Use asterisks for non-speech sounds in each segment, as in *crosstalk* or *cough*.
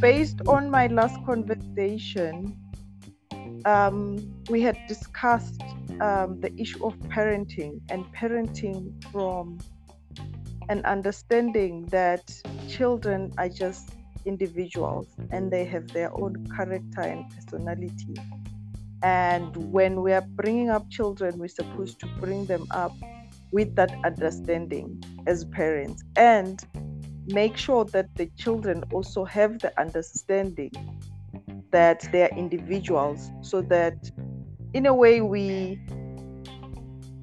Based on my last conversation, um, we had discussed um, the issue of parenting and parenting from an understanding that children are just individuals and they have their own character and personality. And when we are bringing up children, we're supposed to bring them up with that understanding as parents and make sure that the children also have the understanding that they're individuals so that in a way we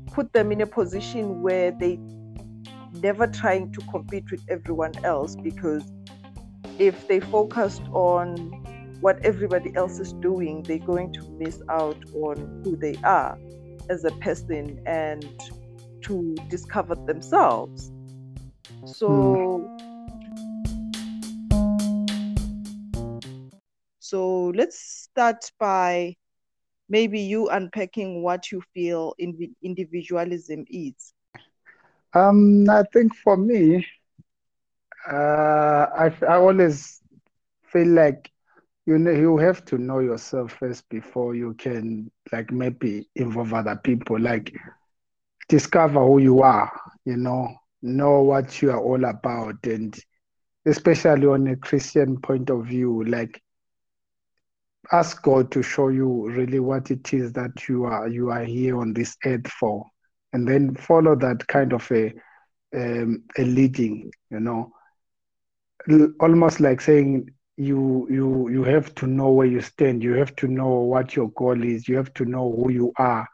put them in a position where they never trying to compete with everyone else because if they focused on what everybody else is doing they're going to miss out on who they are as a person and to discover themselves so. So let's start by maybe you unpacking what you feel individualism is. Um, I think for me, uh, I, I always feel like you know you have to know yourself first before you can like maybe involve other people. Like discover who you are. You know, know what you are all about, and especially on a Christian point of view, like ask God to show you really what it is that you are you are here on this earth for, and then follow that kind of a um, a leading. You know, almost like saying you you you have to know where you stand. You have to know what your goal is. You have to know who you are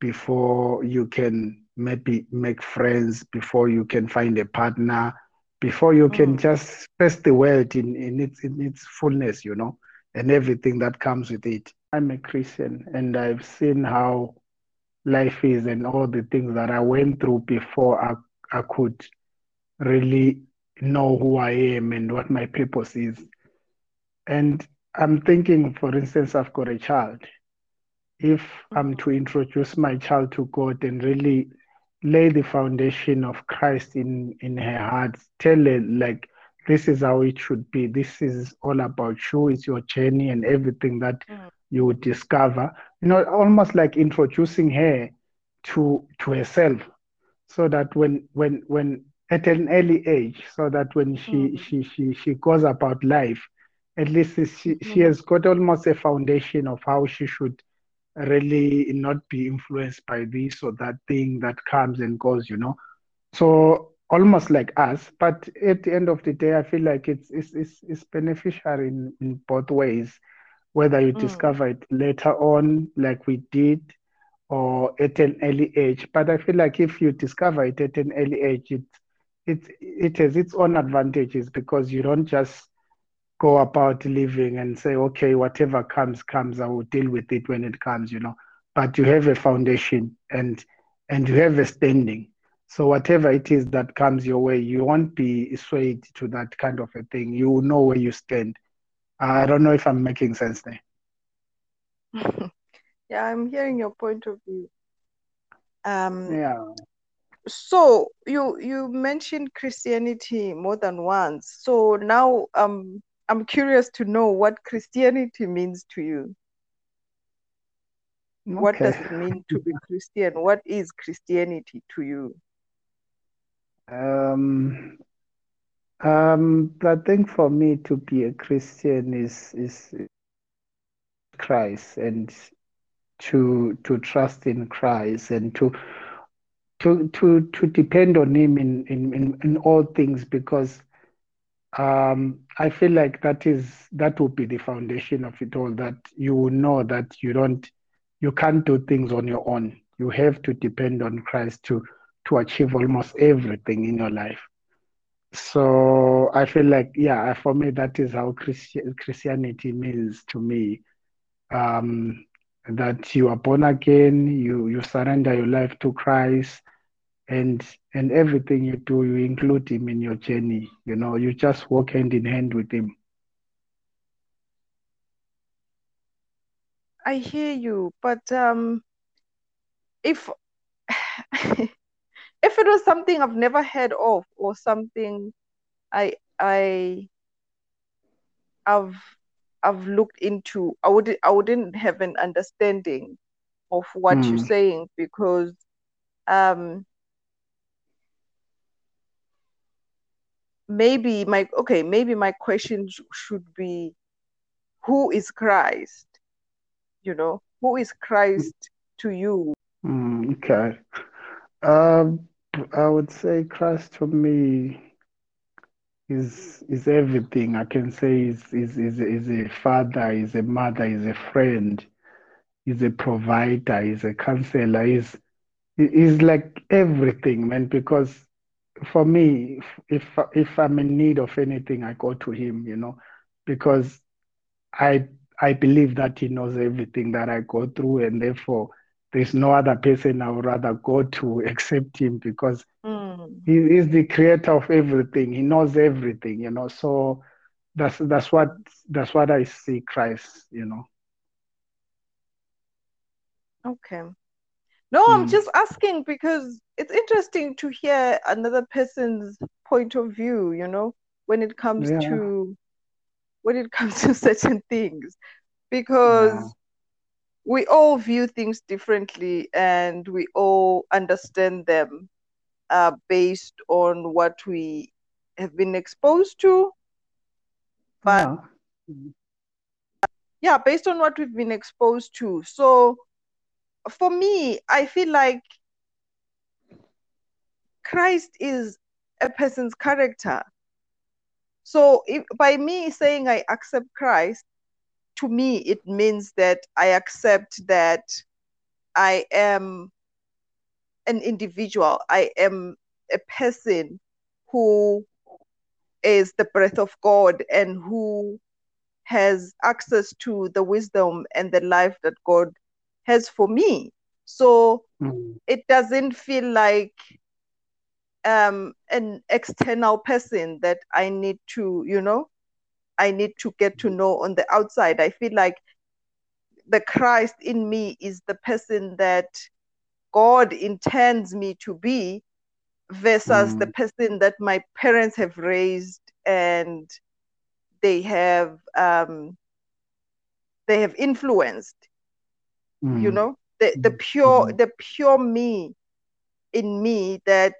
before you can maybe make friends. Before you can find a partner. Before you can mm. just face the world in, in its in its fullness, you know and everything that comes with it. I'm a Christian and I've seen how life is and all the things that I went through before I, I could really know who I am and what my purpose is. And I'm thinking, for instance, I've got a child. If I'm to introduce my child to God and really lay the foundation of Christ in, in her heart, tell her, like, this is how it should be. This is all about you, it's your journey and everything that mm. you would discover. You know, almost like introducing her to to herself, so that when when when at an early age, so that when she mm. she she she goes about life, at least she mm. she has got almost a foundation of how she should really not be influenced by this or that thing that comes and goes. You know, so almost like us but at the end of the day i feel like it's it's it's, it's beneficial in, in both ways whether you mm. discover it later on like we did or at an early age but i feel like if you discover it at an early age it it it has its own advantages because you don't just go about living and say okay whatever comes comes i will deal with it when it comes you know but you have a foundation and and you have a standing so whatever it is that comes your way, you won't be swayed to that kind of a thing. You will know where you stand. I don't know if I'm making sense there. *laughs* yeah, I'm hearing your point of view. Um, yeah. So you you mentioned Christianity more than once. So now um, I'm curious to know what Christianity means to you. Okay. What does it mean to be *laughs* Christian? What is Christianity to you? Um, um, I think for me to be a Christian is is Christ and to to trust in Christ and to to to to depend on Him in in in, in all things because um, I feel like that is that will be the foundation of it all. That you will know that you don't you can't do things on your own. You have to depend on Christ to to achieve almost everything in your life. So I feel like, yeah, for me, that is how Christi- Christianity means to me. Um, that you are born again, you you surrender your life to Christ, and and everything you do, you include Him in your journey. You know, you just walk hand in hand with Him. I hear you, but um, if *laughs* if it was something I've never heard of or something I I I've I've looked into I would I wouldn't have an understanding of what Mm. you're saying because um maybe my okay maybe my question sh- should be who is Christ you know who is Christ to you Mm, okay. Um, I would say Christ to me is is everything. I can say is is is is a father, is a mother, is a friend, is a provider, is a counselor, is is like everything, man. Because for me, if if I'm in need of anything, I go to him, you know, because I I believe that he knows everything that I go through, and therefore there's no other person I would rather go to *laughs* except him because Mm, he is the creator of everything. He knows everything, you know. So that's that's what that's what I see Christ, you know. okay no I'm Mm. just asking because it's interesting to hear another person's point of view you know when it comes Yeah, to when it *laughs* comes to certain things. Because yeah, we all view things differently and we all understand them uh, based on what we have been exposed to. But yeah. yeah based on what we've been exposed to. So for me i feel like christ is a person's character so if, by me saying i accept christ to me it means that i accept that i am an individual. I am a person who is the breath of God and who has access to the wisdom and the life that God has for me. So Mm, it doesn't feel like um, an external person that I need to, you know, I need to get to know on the outside. I feel like the Christ in me is the person that God intends me to be versus the mm, person that my parents have raised and they have um, they have influenced you mm, know? The the pure mm, the pure me in me that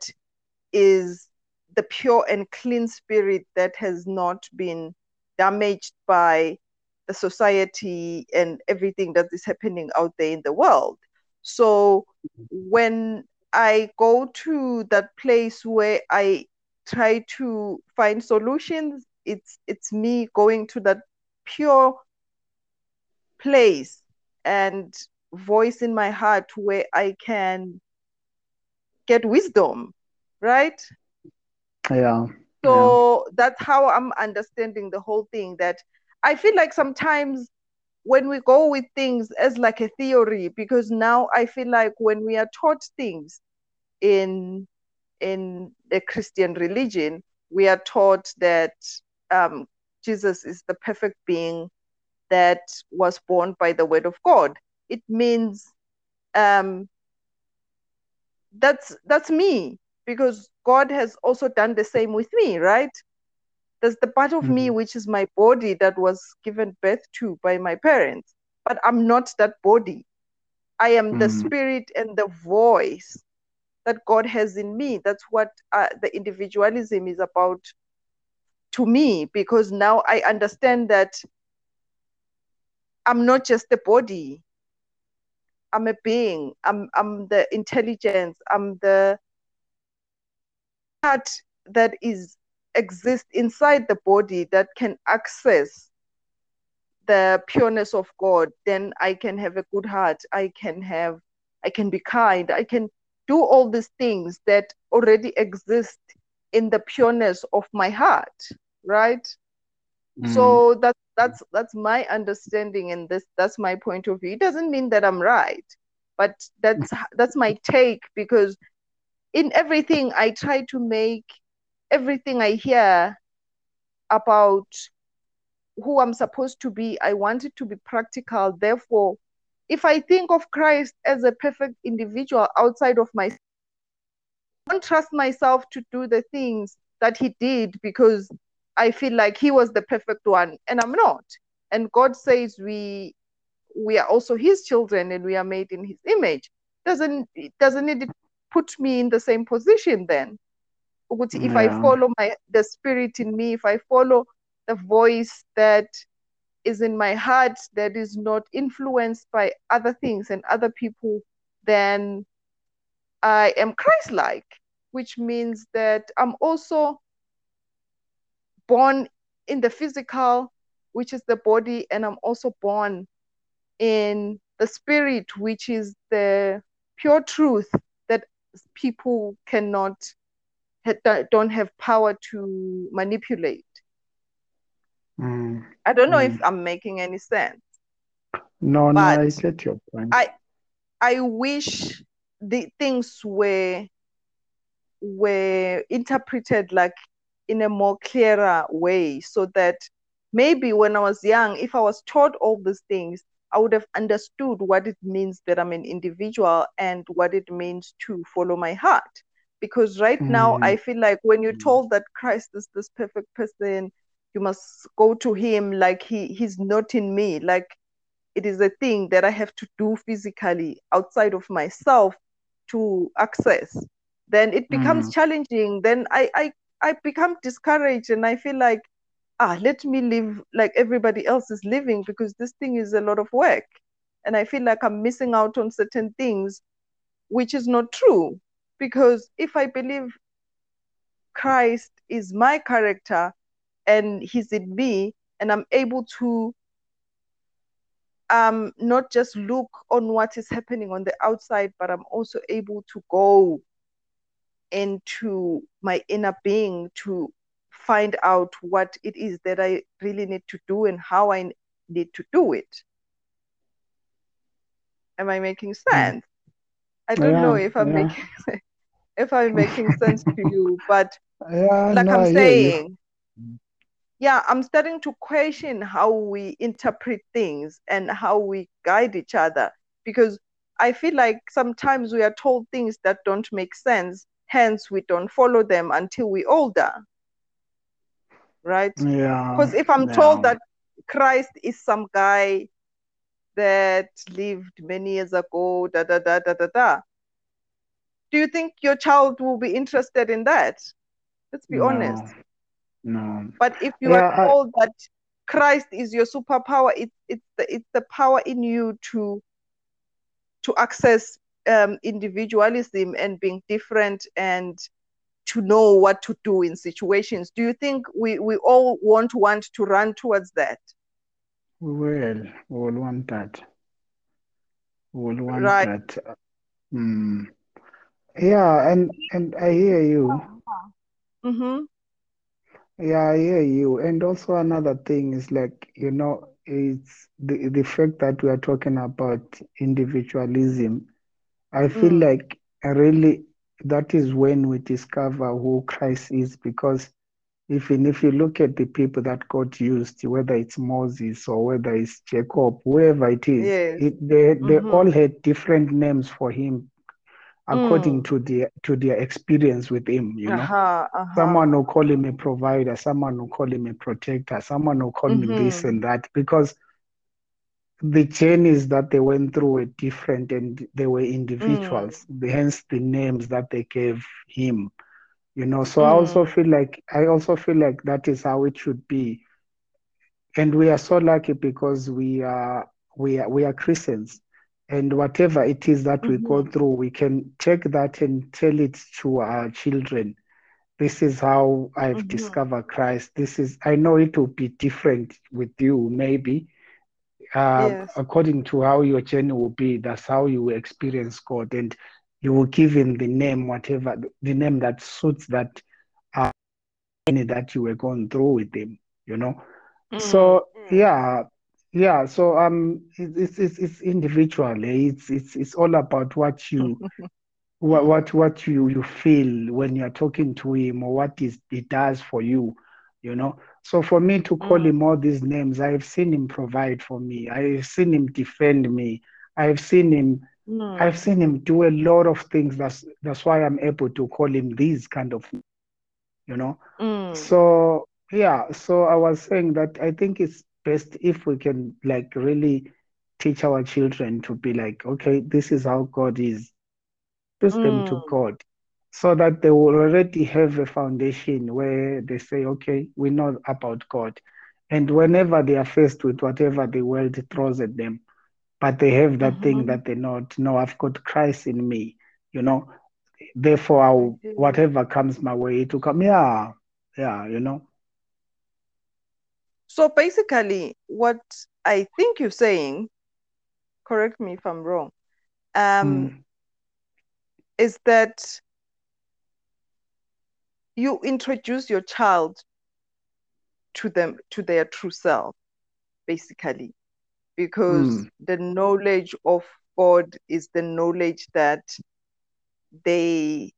is the pure and clean spirit that has not been damaged by the society and everything that is happening out there in the world. So when I go to that place where I try to find solutions, it's it's me going to that pure place and voice in my heart where I can get wisdom, right? yeah, yeah. So that's how I'm understanding the whole thing. That I feel like sometimes when we go with things as like a theory, because now I feel like when we are taught things in in the Christian religion, we are taught that um, Jesus is the perfect being that was born by the word of God. It means um, that's that's me because God has also done the same with me, right? There's the part of me Mm, which is my body that was given birth to by my parents, but I'm not that body. I am the mm, spirit and the voice that God has in me. That's what uh, the individualism is about to me, because now I understand that I'm not just a body. I'm a being. I'm I'm the intelligence. I'm the heart that is exists inside the body that can access the pureness of God. Then I can have a good heart. I can have. I can be kind. I can do all these things that already exist in the pureness of my heart right mm, so that's that's that's my understanding and this that's my point of view. It doesn't mean that i'm right but that's that's my take because in everything i try to make everything i hear about who i'm supposed to be. I want it to be practical. Therefore if i think of christ as a perfect individual outside of myself I don't trust myself to do the things that he did because I feel like he was the perfect one and I'm not. And God says we we are also his children and we are made in his image. Doesn't doesn't it put me in the same position then? If yeah. I follow my the spirit in me, if I follow the voice that is in my heart that is not influenced by other things and other people, then I am Christ like, which means that I'm also born in the physical, which is the body, and I'm also born in the spirit, which is the pure truth that people cannot don't have power to manipulate. Mm. I don't know mm. if I'm making any sense. No, no, I get your point. I I wish the things were were interpreted like in a more clearer way so that maybe when I was young, if I was taught all these things, I would have understood what it means that I'm an individual and what it means to follow my heart. Because right mm. now, I feel like when you're told that Christ is this perfect person, you must go to him like he he's not in me like it is a thing that i have to do physically outside of myself to access then it becomes mm. challenging then I, I i become discouraged and i feel like ah let me live like everybody else is living because this thing is a lot of work. And i feel like i'm missing out on certain things which is not true. Because if i believe christ is my character and he's in me and i'm able to um not just look on what is happening on the outside but i'm also able to go into my inner being to find out what it is that i really need to do and how i need to do it. Am i making sense? I don't yeah, know if i'm yeah. making *laughs* if i'm making sense to you *laughs* but yeah, like no, i'm saying yeah, I'm starting to question how we interpret things and how we guide each other because I feel like sometimes we are told things that don't make sense, hence we don't follow them until we're older. Right? Yeah. Because if I'm yeah. told that Christ is some guy that lived many years ago, da da da da da da. Do you think your child will be interested in that? Let's be no. honest. No. But if you Yeah, are I- told that Christ is your superpower, it's it's the it's the power in you to to access um, individualism and being different and to know what to do in situations. Do you think we, we all want want to run towards that? We will. We will want that. We will want Right. that. Mm. Yeah, and and I hear you. Mm-hmm. Yeah, I hear you. And also another thing is like, you know, it's the the fact that we are talking about individualism. I feel Mm. like really that is when we discover who Christ is because even if you look at the people that God used, whether it's Moses or whether it's Jacob, whoever it is, Yes. it, they they Mm-hmm. all had different names for him according Mm. to their to their experience with him, you know. Uh-huh. Uh-huh. Someone will call him a provider, someone will call him a protector, someone will call him this Mm-hmm. and that because the journeys that they went through were different and they were Mm. individuals, hence the names that they gave him, you know. So I also Mm. feel like I also feel like that is how it should be. And we are so lucky because we are we are we are Christians. And whatever it is that we go Mm-hmm. through, we can take that and tell it to our children this is how I've Mm-hmm. discovered Christ. This is, I know it will be different with you, maybe. Uh, Yes. according to how your journey will be, that's how you will experience God. And you will give him the name, whatever, the name that suits that uh, journey that you were going through with him, you know? Mm. So, yeah. Yeah, so um, it's it's it's individual. It's it's it's all about what you *laughs* what what what you you feel when you're talking to him or what is it does for you you know so for me to call Mm. him all these names i've seen him provide for me i've seen him defend me i've seen him i've Mm. seen him do a lot of things that's that's why i'm able to call him these kind of you know. Mm. So yeah, so I was saying that I think it's best if we can like really teach our children to be like, okay, this is how God is. Introduce them to Mm. God so that they will already have a foundation where they say, okay, we know about God. And whenever they are faced with whatever the world throws at them, but they have that thing Mhm. that they know, no, I've got Christ in me, you know. Therefore, I'll, whatever comes my way, it will come. Yeah, yeah, you know. So basically, what I think you're saying, correct me if I'm wrong, um, Mm, is that you introduce your child to them to their true self, basically, because mm, the knowledge of God is the knowledge that they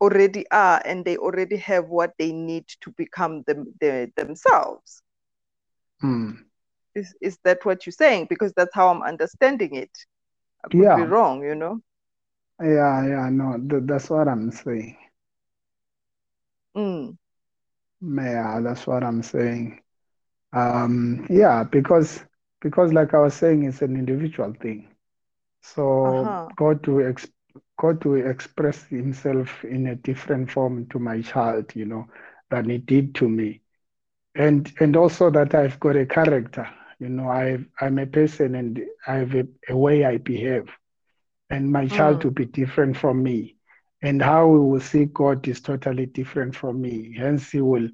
already are and they already have what they need to become them, the, themselves. mm. Is, is that what you're saying? Because that's how I'm understanding it. I could be Yeah, wrong, you know? yeah, yeah, no, th that's what I'm saying. Mm, Yeah, that's what I'm saying. Um, yeah, because because like I was saying, it's an individual thing. So uh-huh. God to ex God to express himself in a different form to my child, you know, than he did to me. And and also that I've got a character, you know, I I'm a person and I have a, a way I behave. And my child Mm, to be different from me. And how we will see God is totally different from me. Hence he will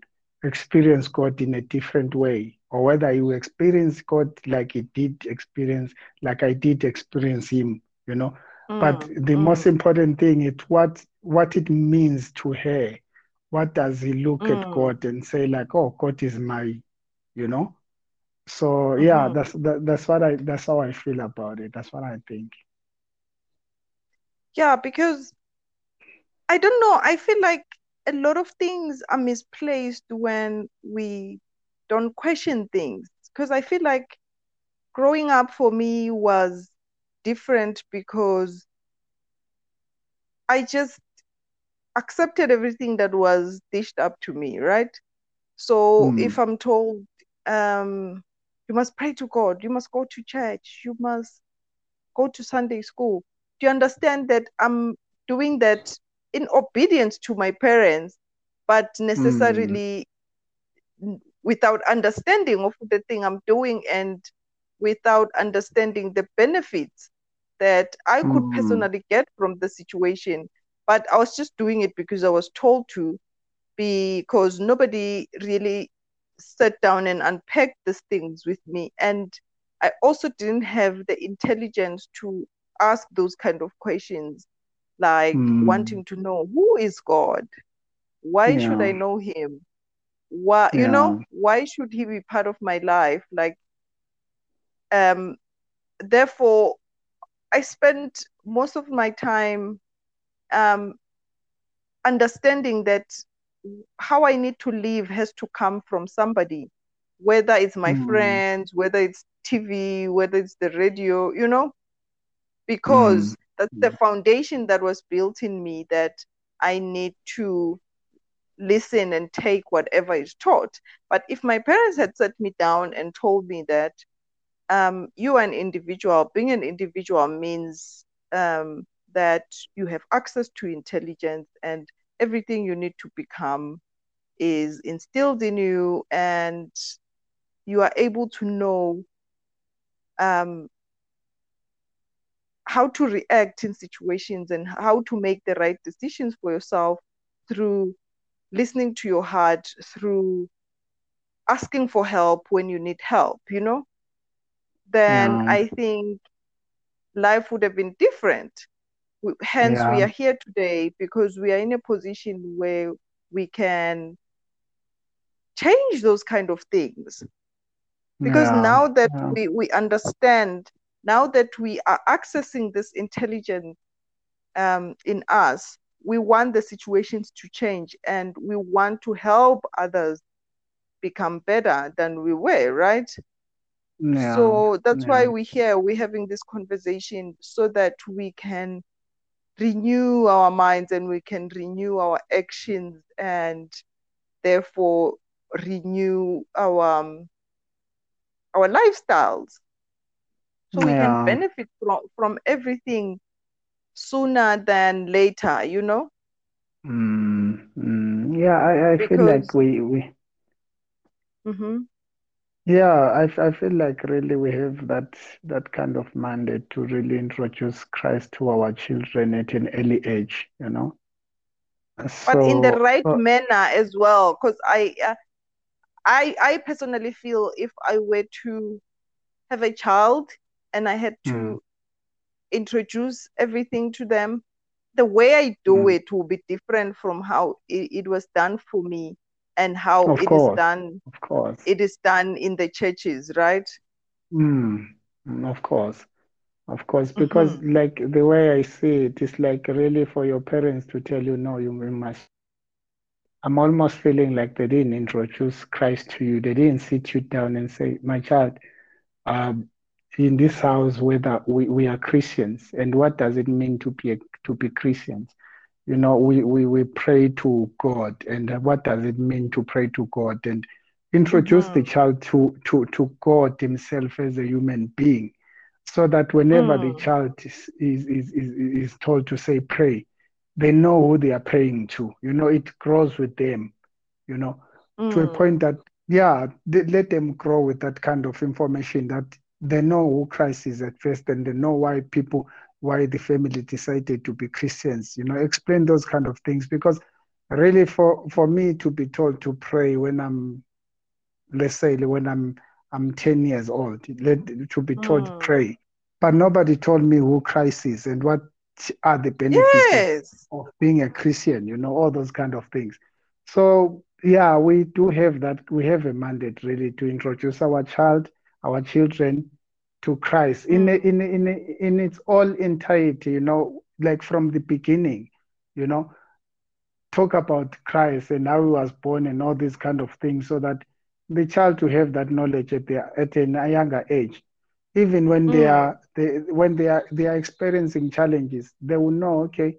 experience God in a different way. Or whether he will experience God like he did experience, like I did experience him, you know. But mm, the most mm, important thing is what what it means to her. What does he look at mm, God and say, like, oh, God is my, you know? So yeah, mhm. that's that, that's what I that's how I feel about it. That's what I think. Yeah, because I don't know. I feel like a lot of things are misplaced when we don't question things. Because I feel like growing up for me was different because I just accepted everything that was dished up to me, right? So if Mm, I'm told, um, you must pray to God, you must go to church, you must go to Sunday school, do you understand that I'm doing that in obedience to my parents, but mm, necessarily without understanding of the thing I'm doing and without understanding the benefits that I could mm. personally get from the situation. But I was just doing it because I was told to, because nobody really sat down and unpacked these things with me. And I also didn't have the intelligence to ask those kind of questions, like Mm, wanting to know who is God? Why should I know him? Why, you know, why should he be part of my life? Like, um, therefore, I spent most of my time um, understanding that how I need to live has to come from somebody, whether it's my mm, friends, whether it's TV, whether it's the radio, you know, mm, because that's the foundation that was built in me that I need to listen and take whatever is taught. But if my parents had set me down and told me that um, you are an individual, being an individual means um, that you have access to intelligence and everything you need to become is instilled in you and you are able to know um, how to react in situations and how to make the right decisions for yourself through listening to your heart, through asking for help when you need help, you know, then yeah, I think life would have been different. Hence, we are here today because we are in a position where we can change those kind of things. Because yeah, now that yeah, we, we understand, now that we are accessing this intelligence um, in us, we want the situations to change and we want to help others become better than we were, right? yeah, So that's why we're here, we're having this conversation so that we can renew our minds and we can renew our actions and therefore renew our um, our lifestyles so we can benefit from, from everything sooner than later you know Mm, mm. Yeah, I, I feel like because we, we hmm yeah, I, I feel like really we have that that kind of mandate to really introduce Christ to our children at an early age, you know. but in the right uh, manner as well because i uh, i i personally feel if i were to have a child and i had to mm, introduce everything to them. The way i do mm, it will be different from how it, it was done for me and how of it is course, done of course. it is done in the churches right? Mm, of course, of course, because hmm like the way I see it is like really for your parents to tell you, no, you you must. I'm almost feeling like they didn't introduce Christ to you. They didn't sit you down and say, my child, um, in this house, whether we, we are Christians, and what does it mean to be a, to be Christians? You know, we, we, we pray to God, and what does it mean to pray to God? And introduce the hmm child to, to, to God Himself as a human being, so that whenever the mm, child is, is, is, is, is told to say pray, they know who they are praying to. You know, it grows with them, you know, to a mm, point that, yeah, they, let them grow with that kind of information that they know who Christ is at first and they know why people, why the family decided to be Christians, you know, explain those kind of things. Because really, for, for me to be told to pray when I'm, let's say, when I'm, I'm 10 years old, let, to be told mm. pray, but nobody told me who Christ is and what are the benefits yes of being a Christian, you know, all those kind of things. So yeah, we do have that. We have a mandate really to introduce our child, our children, to Christ in mm, in in in its all entirety. You know, like from the beginning. You know, talk about Christ and how he was born and all these kind of things, so that the child to have that knowledge at their at a younger age even when they mm, are they, when they are they are experiencing challenges they will know okay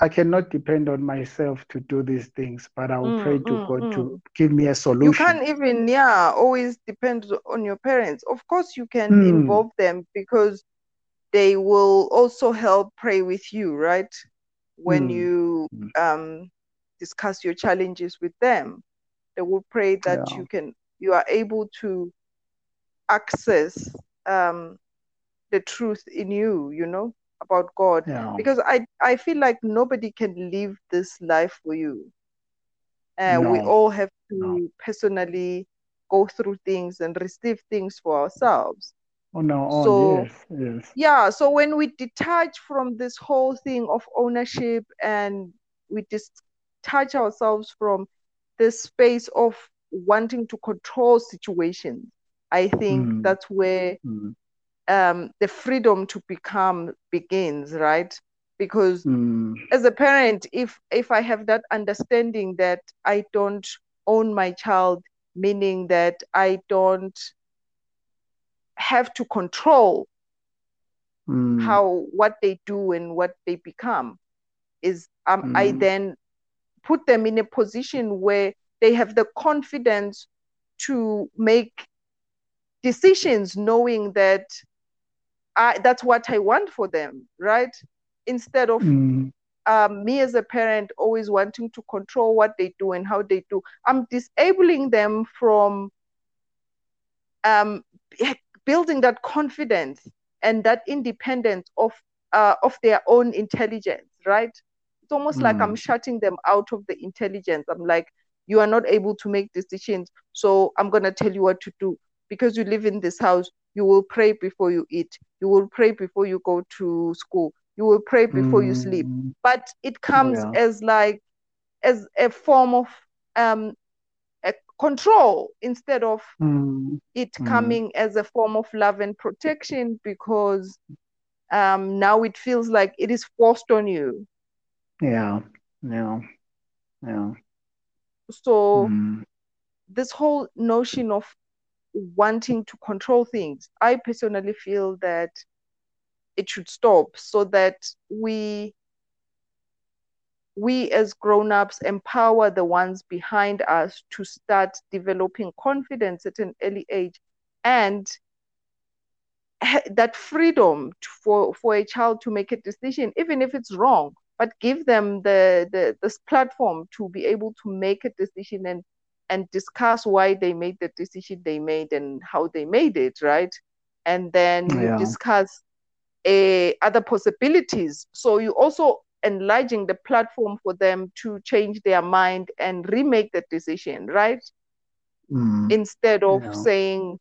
I cannot depend on myself to do these things, but I will pray mm, to mm, God to mm. give me a solution. you can't even yeah always depend on your parents of course you can Hmm. involve them because they will also help pray with you right when Hmm. you Hmm. um discuss your challenges with them they will pray that Yeah. you can you are able to access um the truth in you you know about god Yeah. because i i feel like nobody can live this life for you uh, we all have to No. personally go through things and receive things for ourselves On our own. so Yes. Yes. yeah so when we detach from this whole thing of ownership and we detach ourselves from this space of wanting to control situations i think Hmm. that's where Hmm. Um, the freedom to become begins right because Hmm. as a parent if if i have that understanding that i don't own my child meaning that i don't have to control Hmm. how what they do and what they become is um, i Hmm. then put them in a position where they have the confidence to make decisions knowing that I, that's what i want for them right? Instead of Hmm. um, me as a parent always wanting to control what they do and how they do. I'm disabling them from um, building that confidence and that independence of uh, of their own intelligence right? It's almost like i'm Hmm. shutting them out of the intelligence. I'm like you are not able to make decisions so i'm going to tell you what to do because you live in this house you will pray before you eat you will pray before you go to school you will pray before you sleep Hmm. but it comes Yeah. as like as a form of um a control instead of Hmm. it Hmm. coming as a form of love and protection because um now it feels like it is forced on you Yeah. Yeah. Yeah. so Hmm. this whole notion of wanting to control things i personally feel that it should stop so that we we as grown-ups empower the ones behind us to start developing confidence at an early age and that freedom for for a child to make a decision even if it's wrong but give them the, the this platform to be able to make a decision and and discuss why they made the decision they made and how they made it right and then yeah. you discuss a, other possibilities so you also enlarging the platform for them to change their mind and remake the decision right mm. instead of yeah. saying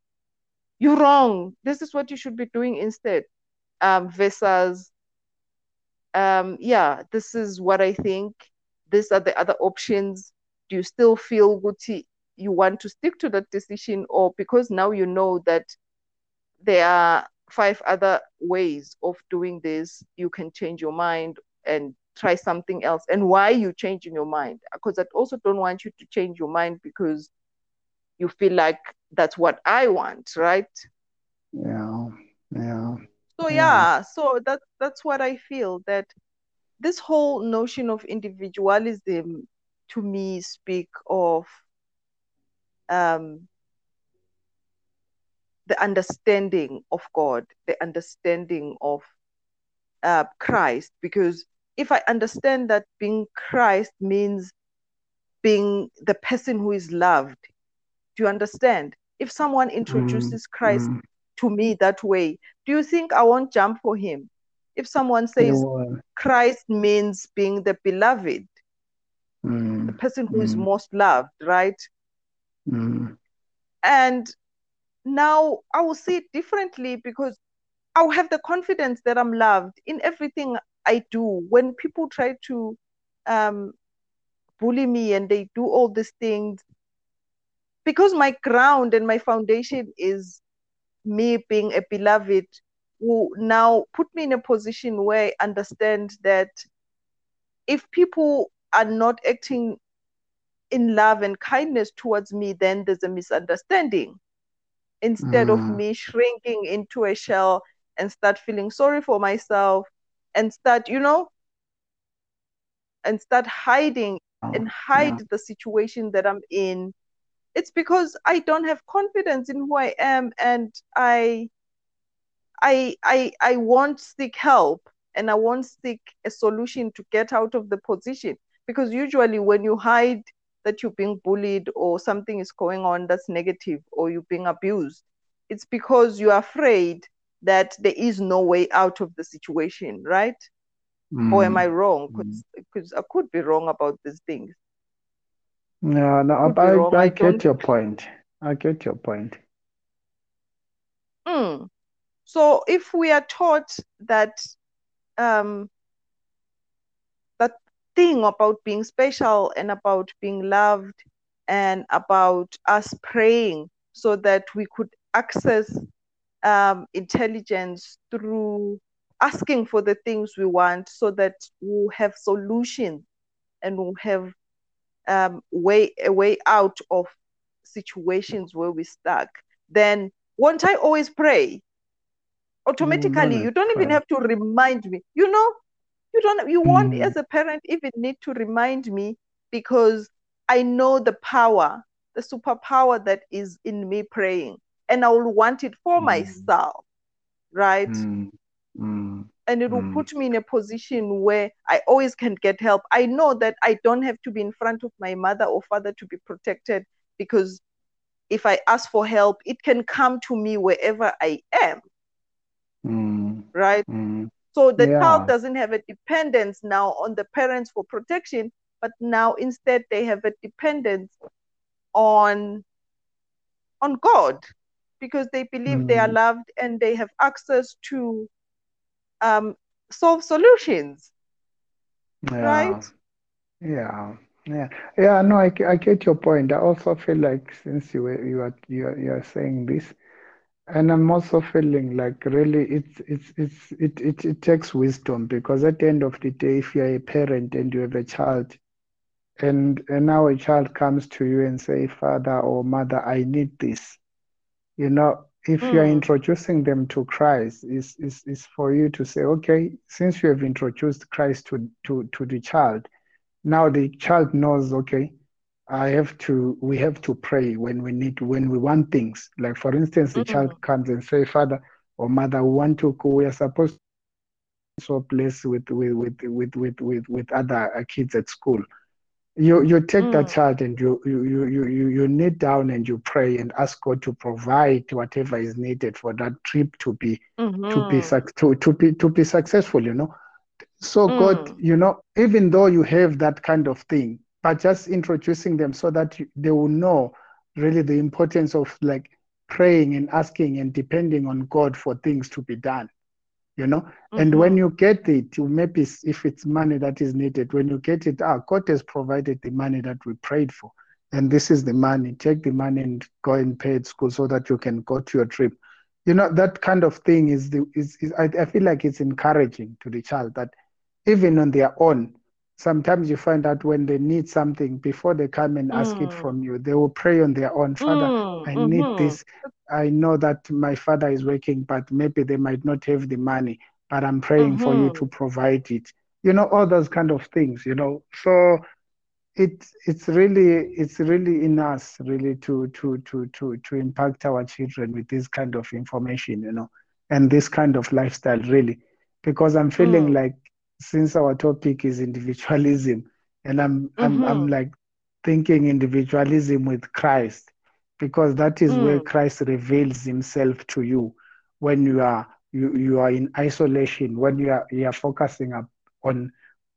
you're wrong this is what you should be doing instead um, versus um, yeah this is what i think these are the other options do you still feel guti you want to stick to that decision or because now you know that there are five other ways of doing this you can change your mind and try something else? And why you changing your mind? Because i also don't want you to change your mind because you feel like that's what i want right? Yeah yeah so yeah, yeah so that's that's what i feel that this whole notion of individualism to me speak of um, the understanding of God, the understanding of uh, Christ. Because if I understand that being Christ means being the person who is loved, do you understand? If someone introduces mm, Christ mm. to me that way, do you think I won't jump for him? If someone says Christ means being the beloved, mm. The person who mm. is most loved, right? Mm. And now I will see it differently because I'll have the confidence that I'm loved in everything I do. When people try to um, bully me and they do all these things, because my ground and my foundation is me being a beloved, who now put me in a position where I understand that if people are not acting in love and kindness towards me, then there's a misunderstanding. Instead mm. of me shrinking into a shell and start feeling sorry for myself and start, you know, and start hiding oh, and hide yeah. the situation that I'm in. It's because I don't have confidence in who I am and I I I I won't seek help and I won't seek a solution to get out of the position. Because usually when you hide that you're being bullied or something is going on that's negative or you're being abused, it's because you're afraid that there is no way out of the situation, right? Mm. Or am I wrong? Because mm. I could be wrong about these things. No, no, I, I, I, get your point. I get your point. Mm. So if we are taught that um, that thing about being special and about being loved and about us praying so that we could access um, intelligence through asking for the things we want so that we'll have solutions and we'll have um, way a way out of situations where we're stuck. Then won't i always pray? Automatically you don't even have to remind me. You know you don't you won't mm. as a parent even need to remind me because i know the power the superpower that is in me praying and i will want it for mm. myself right mm. and it will mm. put me in a position where i always can get help i know that i don't have to be in front of my mother or father to be protected because if i ask for help it can come to me wherever i am mm. right? Mm. So the yeah. child doesn't have a dependence now on the parents for protection, but now instead they have a dependence on on God because they believe mm. they are mm. loved and they have access to um, solve solutions. Yeah. Right? Yeah. Yeah, yeah, no, I, I get your point. I also feel like since you were, you are you are, you are saying this, and I'm also feeling like really it's it's it's it, it it takes wisdom because at the end of the day, if you're a parent and you have a child, and and now a child comes to you and say, Father or Mother, I need this, you know, if mm. you're introducing them to Christ, is is is for you to say, okay, since you have introduced Christ to to to the child, now the child knows, okay, I have to, we have to pray when we need, when we want things. Like for instance, the mm-hmm. child comes and say, Father or Mother, we want to go. We are supposed to so place with with with with with with, with other uh, kids at school. You you take mm. that child and you you you you you kneel down and you pray and ask God to provide whatever is needed for that trip to be mm-hmm. to be mm-hmm. to to be to be successful. You know. So mm. God, you know, even though you have that kind of thing, but just introducing them so that they will know really the importance of like praying and asking and depending on God for things to be done. You know, mm-hmm. and when you get it, you maybe if it's money that is needed, when you get it, ah, God has provided the money that we prayed for, and this is the money. Take the money and go and pay at school so that you can go to your trip. You know, that kind of thing is the is, is I, I feel like it's encouraging to the child that even on their own, sometimes you find out when they need something before they come and ask it mm. from you they will pray on their own father mm, i need mm-hmm. this i know that my father is working but maybe they might not have the money but i'm praying mm-hmm. for you mm-hmm. to provide it you know all those kind of things you know so it's it's really it's really in us really to to to to to impact our children with this kind of information you know and this kind of lifestyle really because i'm feeling mm. like since our topic is individualism, and I'm mm-hmm. I'm I'm mm-hmm. like thinking individualism with Christ, because that is mm. where Christ reveals himself to you when you are you, you are in isolation, when you are you are focusing up on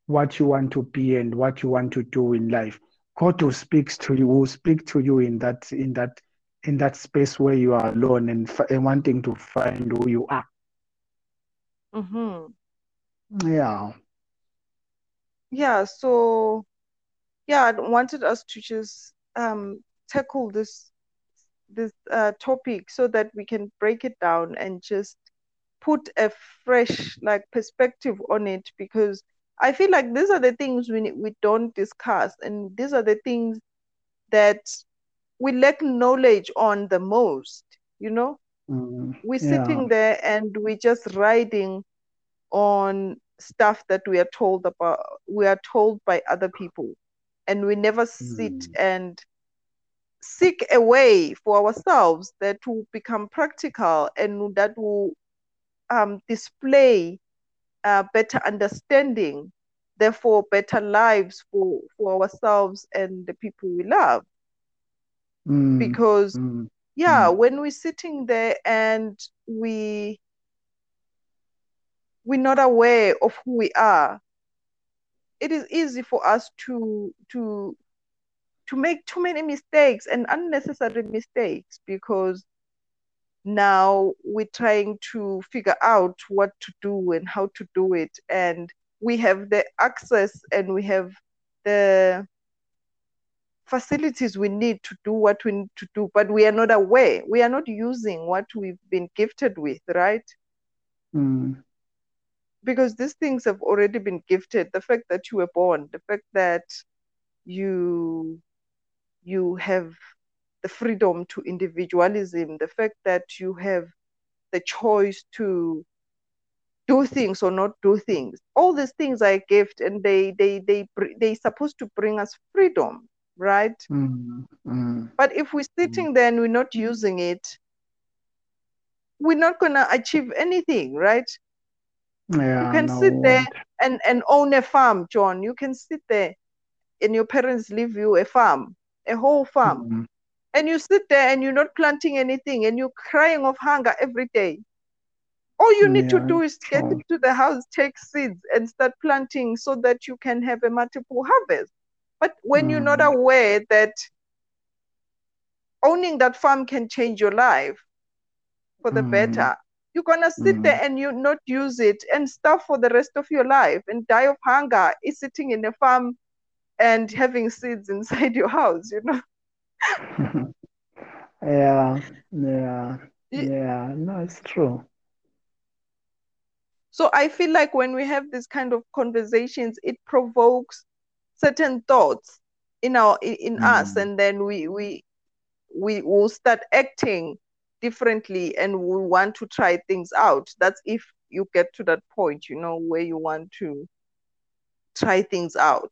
what you want to be and what you want to do in life. God who speaks to you will speak to you in that in that in that space where you are alone and, and wanting to find who you are. Mm-hmm. Yeah. Yeah, so yeah, I wanted us to just um, tackle this this uh, topic so that we can break it down and just put a fresh like perspective on it because I feel like these are the things we we don't discuss and these are the things that we lack knowledge on the most you know mm, we're yeah. sitting there and we're just riding on stuff that we are told about we are told by other people and we never sit mm. and seek a way for ourselves that will become practical and that will um, display uh, better understanding therefore better lives for for ourselves and the people we love mm. because mm. yeah when we're sitting there and we we're not aware of who we are, it is easy for us to to to make too many mistakes and unnecessary mistakes because now we're trying to figure out what to do and how to do it. And we have the access and we have the facilities we need to do what we need to do but we are not aware. We are not using what we've been gifted with right? Mm because these things have already been gifted. The fact that you were born the fact that you you have the freedom to individualism the fact that you have the choice to do things or not do things. All these things are a gift and they they they they supposed to bring us freedom right? Mm, mm, but if we're sitting mm. there and we're not using it we're not going to achieve anything right yeah, you can no sit there and, and own a farm, John. You can sit there and your parents leave you a farm, a whole farm. Mm-hmm. And you sit there and you're not planting anything and you're crying of hunger every day. All you need yeah, to do is get into the house, take seeds, and start planting so that you can have a multiple harvest. But when mm. you're not mm. aware that owning that farm can change your life for the mm. better, you're gonna sit mm. there and you not use it and starve for the rest of your life and die of hunger is sitting in a farm and having seeds inside *laughs* your house you know *laughs* yeah yeah yeah no it's true so i feel like when we have this kind of conversations it provokes certain thoughts in our in mm. us and then we we we will start acting differently and we want to try things out. That's if you get to that point, you know, where you want to try things out.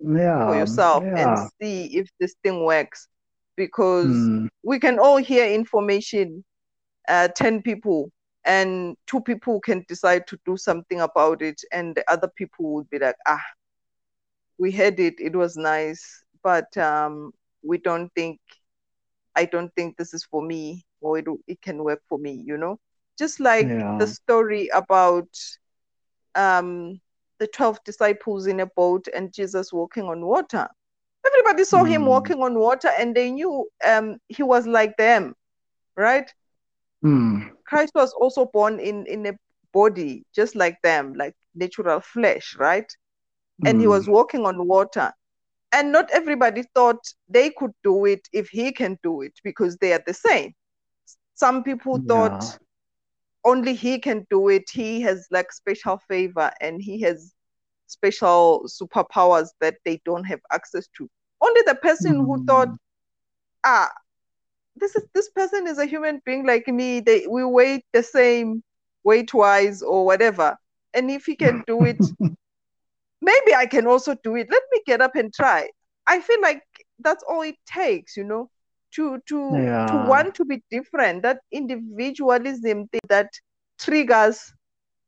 yeah, for yourself yeah. and see if this thing works because Mm, we can all hear information uh, 10 people and two people can decide to do something about it and the other people would be like ah we heard it it was nice but um, we don't think i don't think this is for me or it, it can work for me you know just like yeah. the story about um, the 12 disciples in a boat and jesus walking on water everybody saw him Mm, walking on water and they knew um, he was like them right mm, Christ was also born in in a body just like them, like natural flesh, right? And he was mm, walking on water. And not everybody thought they could do it if he can do it because they are the same. Some people thought yeah. only he can do it. He has like special favor and he has special superpowers that they don't have access to. Only the person who thought, Mm, ah, this is this person is a human being like me. They we weigh the same weight wise or whatever. And if he can do it, *laughs* maybe I can also do it. Let me get up and try. I feel like that's all it takes, you know, to to to want to be different. That individualism thing that triggers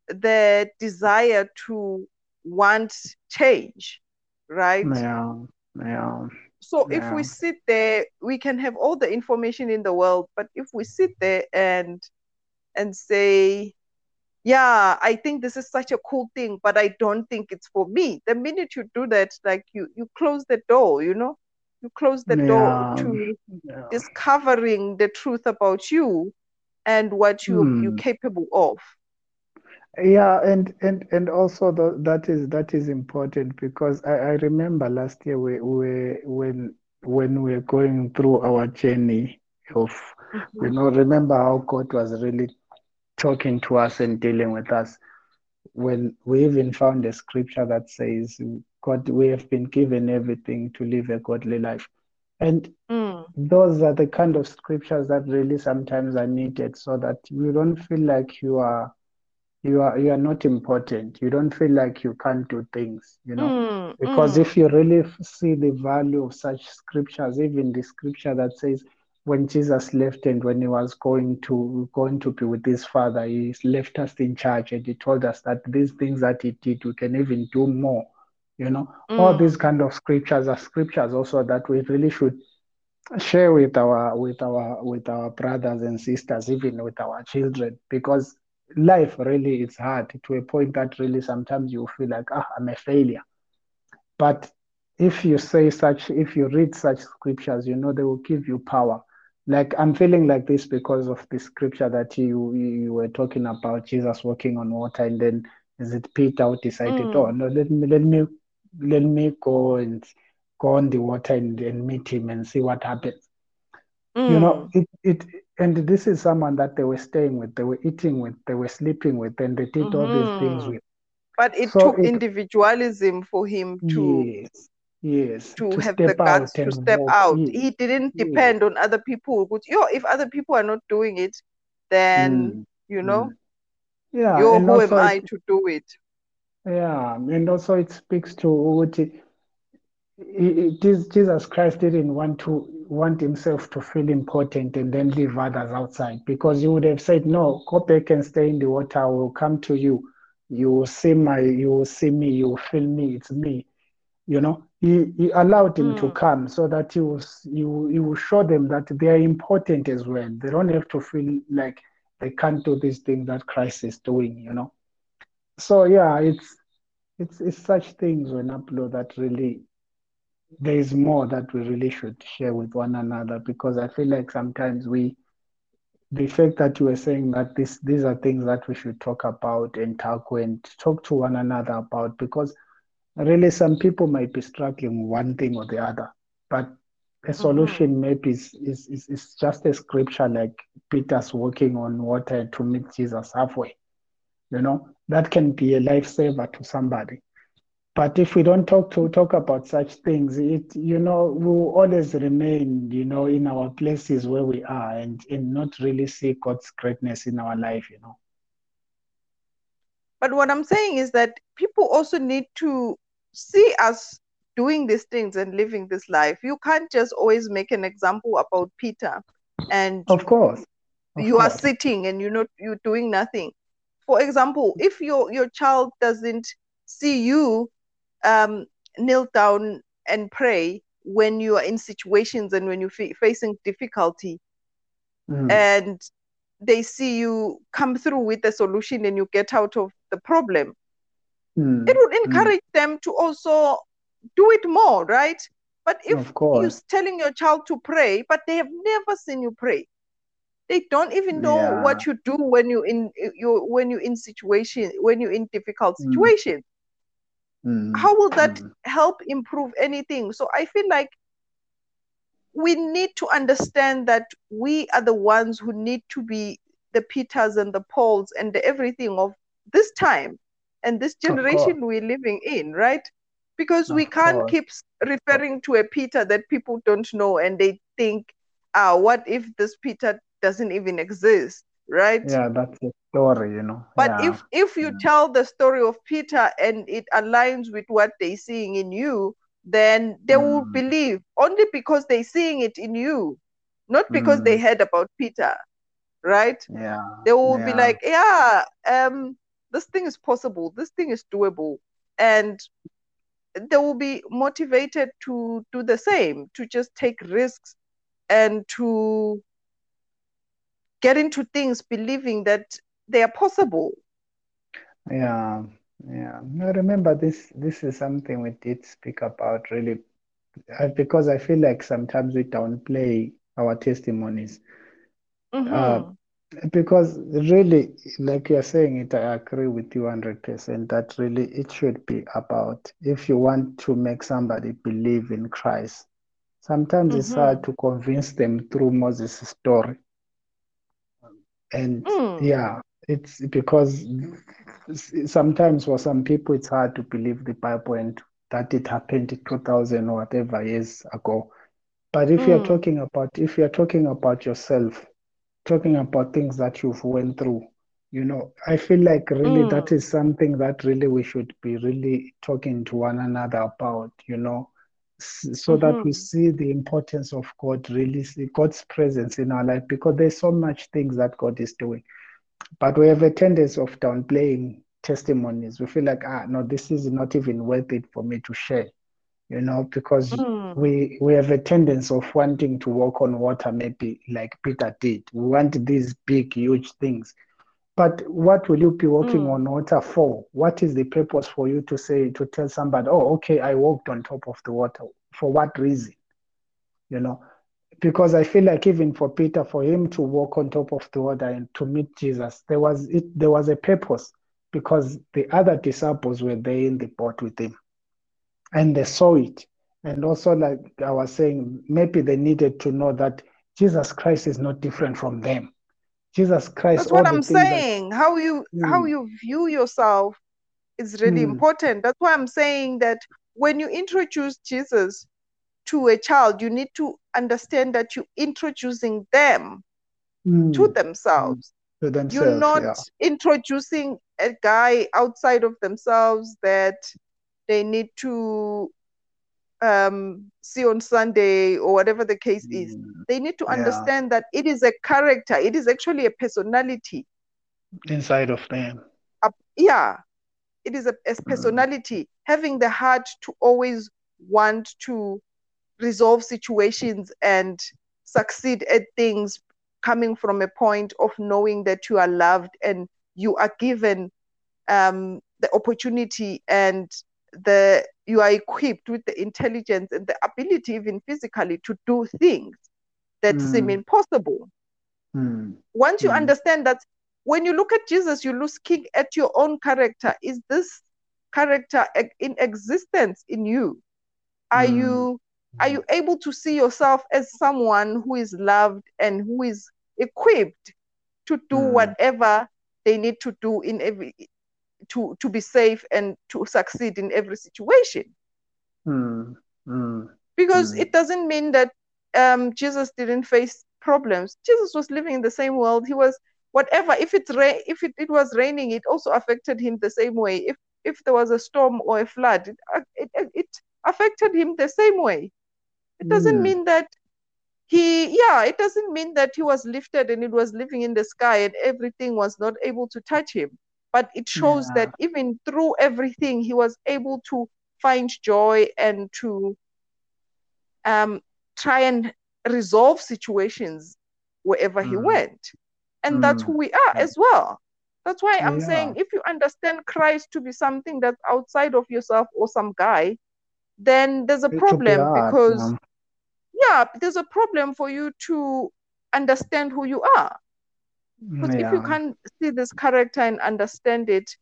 the desire to want change, right? Yeah. Yeah. So if we sit there, we can have all the information in the world, but if we sit there and and say, yeah, I think this is such a cool thing, but I don't think it's for me. The minute you do that, like you you close the door, you know, you close the door to Yeah. discovering the truth about you and what you you're Hmm. capable of. Yeah, and and and also the, that is that is important because I, I remember last year we, we when when we were going through our journey of you Mhm. know remember how God was really talking to us and dealing with us when we even found a scripture that says God we have been given everything to live a godly life. And Mm, those are the kind of scriptures that really sometimes are needed so that you don't feel like you are you are you are not important. You don't feel like you can't do things you know? Mm, because mm, if you really see the value of such scriptures even the scripture that says when jesus left and when he was going to going to be with his father he left us in charge and he told us that these things that he did we can even do more you know? All these mm, kind of scriptures are scriptures also that we really should share with our with our with our brothers and sisters even with our children because life really is hard to a point that really sometimes you feel like ah i'm a failure. But if you say such if you read such scriptures you know they will give you power. Like i'm feeling like this because of the scripture that you you were talking about jesus walking on water and then is it peter who decided oh mm, no let me let me let me go and go on the water and, and meet him and see what happens you know mm, it it and this is someone that they were staying with they were eating with they were sleeping with and they did all these things mhm. with But it so took it individualism for him to yes yes to to have the guts to step walk out. yes He didn't yes depend on other people. But yo, if other people are not doing it, then mm, you mm. know, yeah yo, and who am it I to do it? Yeah and also it speaks to what it, it is Jesus Christ didn't want to want himself to feel important and then leave others outside because he would have said, No, go back and stay in the water, I will come to you. You will see my you will see me, you will feel me, it's me. You know, he, he allowed him to Mm, come so that he was you he will show them that they are important as well. They don't have to feel like they can't do this thing that Christ is doing, you know. So yeah, it's it's it's such things when upload that really there is more that we really should share with one another because I feel like sometimes we, the fact that you were saying that this, these are things that we should talk about and tackle and talk to one another about because really some people might be struggling with one thing or the other, but a mhm, solution maybe is, is, is, is just a scripture like Peter's walking on water to meet Jesus halfway. You know, that can be a lifesaver to somebody. But if we don't talk to talk about such things, it you know we'll always remain you know in our places where we are and and not really see God's greatness in our life. You know. But what I'm saying is that people also need to see us doing these things and living this life. You can't just always make an example about Peter and of course of you course. are sitting and you're not you're doing nothing. For example, if your your child doesn't see you um, kneel down and pray when you are in situations and when you're f- facing difficulty, Mm, and they see you come through with a solution and you get out of the problem, mm, it would mm, encourage them to also do it more, right? But if you're telling your child to pray, but they have never seen you pray, they don't even know yeah what you do when you in you when you're in situation when you're in difficult Mm. situations. Mm, How will that mm, help improve anything? So I feel like we need to understand that we are the ones who need to be the Peters and the Pauls and the everything of this time and this generation we're living in, right? Because we can't course keep referring to a Peter that people don't know and they think, ah, what if this Peter doesn't even exist, right? yeah that's the story you know. But yeah. if if you yeah. tell the story of Peter and it aligns with what they're seeing in you, then they will Mm, believe only because they're seeing it in you, not because they mm, heard about Peter, right? yeah. They will be like, yeah, um, this thing is possible, this thing is doable, and they will be motivated to do the same, to just take risks and to get into things believing that they are possible. Yeah, yeah. I remember this. This is something we did speak about really, uh, because I feel like sometimes we downplay our testimonies. Uh, hmm because really, like you're saying it, I agree with you 100% that really it should be about if you want to make somebody believe in Christ, sometimes it's hard to convince them through Moses' story. And Mm. yeah, it's because sometimes for some people it's hard to believe the Bible and that it happened 2000 or whatever years ago. But if you're Mm. talking about if you're talking about yourself, talking about things that you've went through, you know, I feel like really that Mm. is something that really we should be really talking to one another about, you know, so that we Mhm. see the importance of God, really God's presence in our life, because there's so much things that God is doing. But we have a tendency of downplaying testimonies. We feel like, ah, no, this is not even worth it for me to share, you know, because Mm. we we have a tendency of wanting to walk on water, maybe like Peter did. We want these big, huge things. But what will you be walking Mm. on water for? What is the purpose for you to say to tell somebody, oh, okay, I walked on top of the water. For what reason? You know, because I feel like even for Peter, for him to walk on top of the water and to meet Jesus, there was it there was a purpose because the other disciples were there in the boat with him and they saw it. And also, like I was saying, maybe they needed to know that Jesus Christ is not different from them. Jesus Christ, That's what I'm things that saying. How you how Mm, you view yourself is really mm, important. That's why I'm saying that when you introduce Jesus to a child, you need to understand that you're introducing them to mm, mm, themselves. to You're not yeah. introducing a guy outside of themselves that they need to um, see on Sunday or whatever the case is. Mm, They need to yeah, understand that it is a character, it is actually a personality. inside of them. Up- yeah, it is a, a Mm, personality, having the heart to always want to resolve situations and succeed at things coming from a point of knowing that you are loved and you are given um, the opportunity and the you are equipped with the intelligence and the ability even physically to do things that seem mm, impossible. Mm, once you mm, understand that when you look at jesus you're looking at your own character. Is this character in existence in you? Are mm, you are you able to see yourself as someone who is loved and who is equipped to do mm, whatever they need to do in every to to be safe and to succeed in every situation mm, mm, because mm, it doesn't mean that um, jesus didn't face problems jesus was living in the same world he was whatever if it's ra- if it, it was raining it also affected him the same way if if there was a storm or a flood it, it, it affected him the same way. It doesn't Mm. mean that he, yeah, it doesn't mean that he was lifted and it was living in the sky and everything was not able to touch him. But it shows Yeah. that even through everything, he was able to find joy and to um, try and resolve situations wherever he Mm. went. And that's Mm. who we are as well. That's why I'm Yeah. saying if you understand Christ to be something that's outside of yourself or some guy, then there's a It be problem hard, because yeah, there's a problem for you to understand who you are. Because if you can't see this character and understand it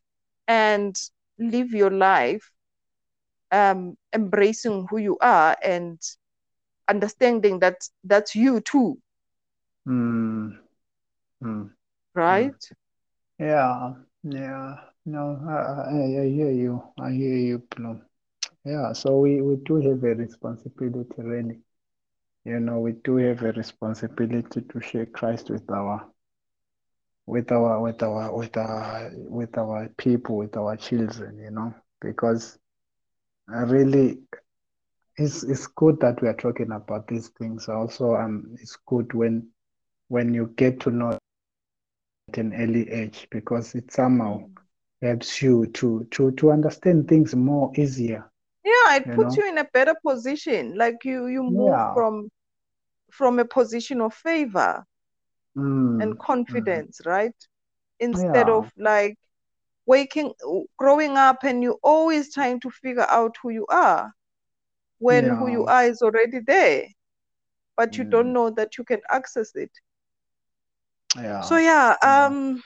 and live your life um, embracing who you are and understanding that that's you too, Mm. Mm. right? Yeah, yeah. No, I, I, I hear you. I hear you, Plum. Yeah, so we, we do have a responsibility, really. You know, we do have a responsibility to share Christ with our with our with our with our with our people, with our children, you know, because really it's it's good that we are talking about these things. Also, um, it's good when when you get to know at an early age because it somehow helps you to to to understand things more easier. Yeah, it You puts know? you in a better position. Like you you move Yeah. from from a position of favor Mm, and mm. confidence, right? Instead Yeah. of like waking growing up and you're always trying to figure out who you are when who you are is already there, but you Mm. don't know that you can access it. Yeah. So yeah, Yeah. um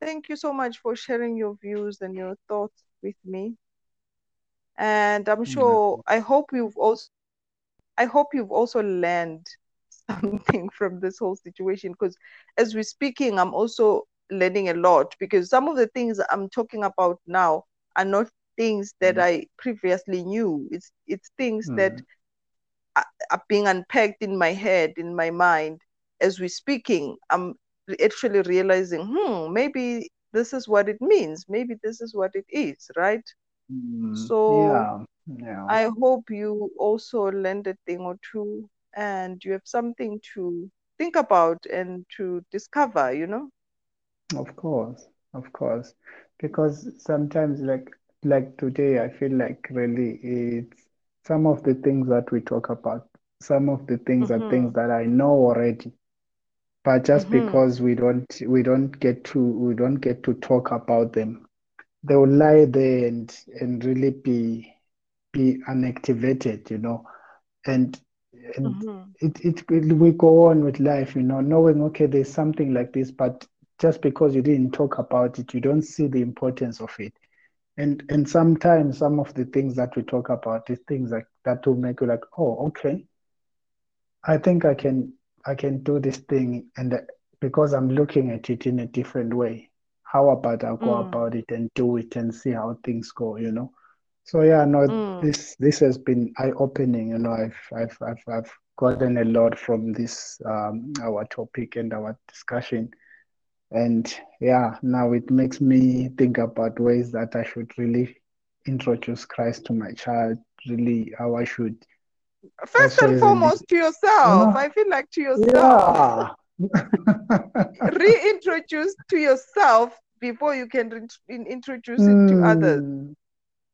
thank you so much for sharing your views and your thoughts with me. And I'm Yeah. sure I hope you've also I hope you've also learned *laughs* something from this whole situation because as we're speaking, I'm also learning a lot because some of the things I'm talking about now are not things that Mm. I previously knew. It's it's things that Mm. are, are being unpacked in my head, in my mind. As we're speaking, I'm actually realizing, hmm, maybe this is what it means. Maybe this is what it is, right? Mm. So Yeah. Yeah. I hope you also learned a thing or two and you have something to think about and to discover, you know? Of course. Of course. Because sometimes like like today I feel like really it's some of the things that we talk about, some of the things are things Mm-hmm. that I know already. But just Mm-hmm. because we don't we don't get to we don't get to talk about them, they will lie there and and really be be unactivated, you know. And and Mm-hmm. it, it it we go on with life, you know, knowing okay, there's something like this, but just because you didn't talk about it, you don't see the importance of it. And and sometimes some of the things that we talk about is things like that will make you like, oh, okay, I think I can I can do this thing, and uh, because I'm looking at it in a different way, how about I go Mm, about it and do it and see how things go, you know? So yeah, no, mm. this this has been eye-opening, you know. I've I've I've I've gotten a lot from this um our topic and our discussion. And yeah, now it makes me think about ways that I should really introduce Christ to my child, really how I should First and foremost, to yourself. I feel like to yourself. yeah. *laughs* *laughs* Reintroduce to yourself before you can re- introduce it to others.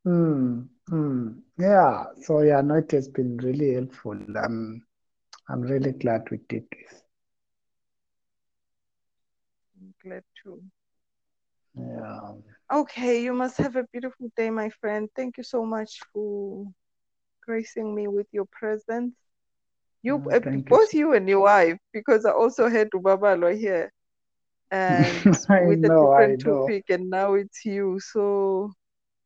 Hmm, hmm, hmm. Yeah. So yeah, no, it has been really helpful. I'm I'm really glad we did this. I'm glad too. Yeah. Okay, you must have a beautiful day, my friend. Thank you so much for gracing me with your presence. You, uh, thank you. both you and your wife, because I also had Ubabalo here *laughs* and with a know, I different topic, and now it's you. So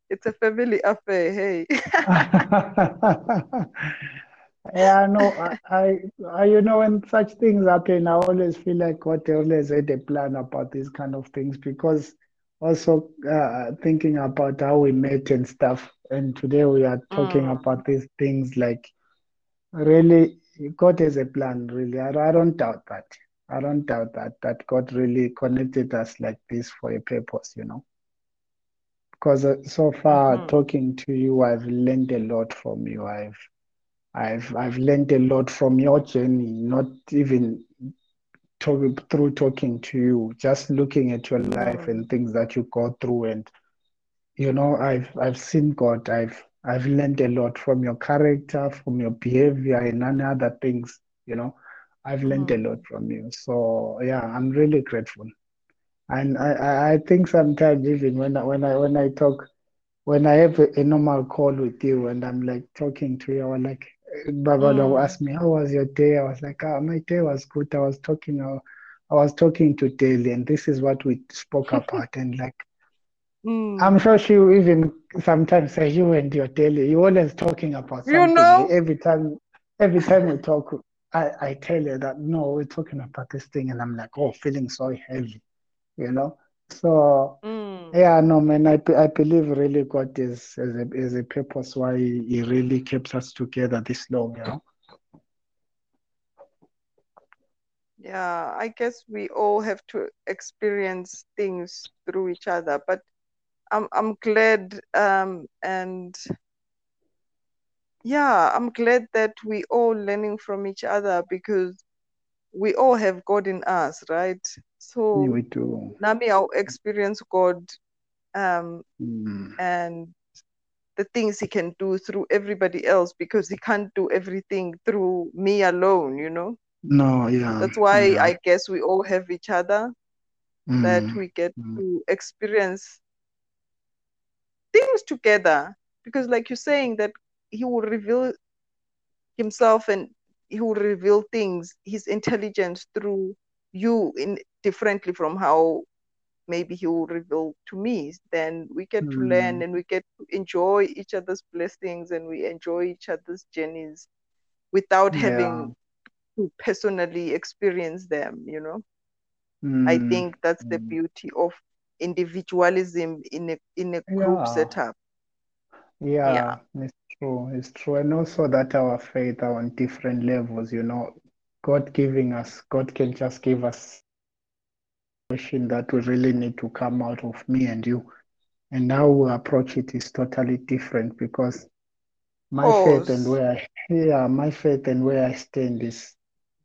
it's a family affair. Hey. *laughs* *laughs* Yeah, no, I, I, I, you know, when such things happen, I always feel like God always had a plan about these kind of things because also uh, thinking about how we met and stuff, and today we are talking Mm, about these things like really, God has a plan, really. I, I don't doubt that. I don't doubt that, that God really connected us like this for a purpose, you know. Because uh, so far Mhm. talking to you, I've learned a lot from you. I've I've I've learned a lot from your journey, not even talk, through talking to you, just looking at your life Mm. and things that you go through and you know, I've I've seen God. I've I've learned a lot from your character, from your behavior and other things, you know. I've learned a lot Mm. from you. So yeah, I'm really grateful. And I, I, think sometimes even when I when I when I talk when I have a, a normal call with you and I'm like talking to you, I was like Baba will Mm. ask me, How was your day? I was like, ah, my day was good. I was talking uh, I was talking to Daly and this is what we spoke about. And like *laughs* I'm Mm. sure she even sometimes say you and your Daly, you're always talking about You something. know? Every time every time we talk, I, I tell her that no, we're talking about this thing and I'm like, oh, feeling so heavy, you know? So Mm. yeah, no, man, I, I believe really God is, is, a, is a purpose why He really keeps us together this long, you know? Yeah, I guess we all have to experience things through each other, but I'm I'm glad um and yeah, I'm glad that we all learning from each other because we all have God in us, right? So we do. Nami, I'll experience God um Mm. and the things he can do through everybody else because he can't do everything through me alone, you know? No, yeah, That's why yeah. I guess we all have each other that Mm. we get Mm. to experience things together. Because, like you're saying, that he will reveal himself and he will reveal things, his intelligence through you in differently from how maybe he will reveal to me. Then we get to learn Mm. and we get to enjoy each other's blessings and we enjoy each other's journeys without Yeah. having to personally experience them, you know. I Mm. think that's the Mm. beauty of individualism in a in a group Yeah. setup. Yeah. Yeah, it's true. It's true. And also that our faith are on different levels, you know. God giving us, God can just give us question that we really need to come out of me and you. And how we approach it is totally different because my faith and where I, yeah, my faith and where I stand is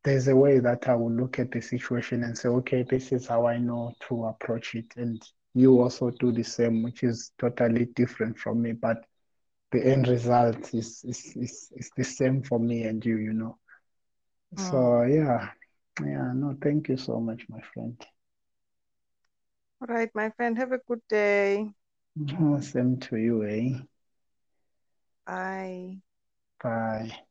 there's a way that I will look at the situation and say, okay, this is how I know to approach it. And you also do the same, which is totally different from me. But the end result is, is, is, is the same for me and you, you know. So Mm. yeah, yeah, no, thank you so much, my friend. All right, my friend. Have a good day. Oh, *laughs* same to you, eh? Bye. Bye.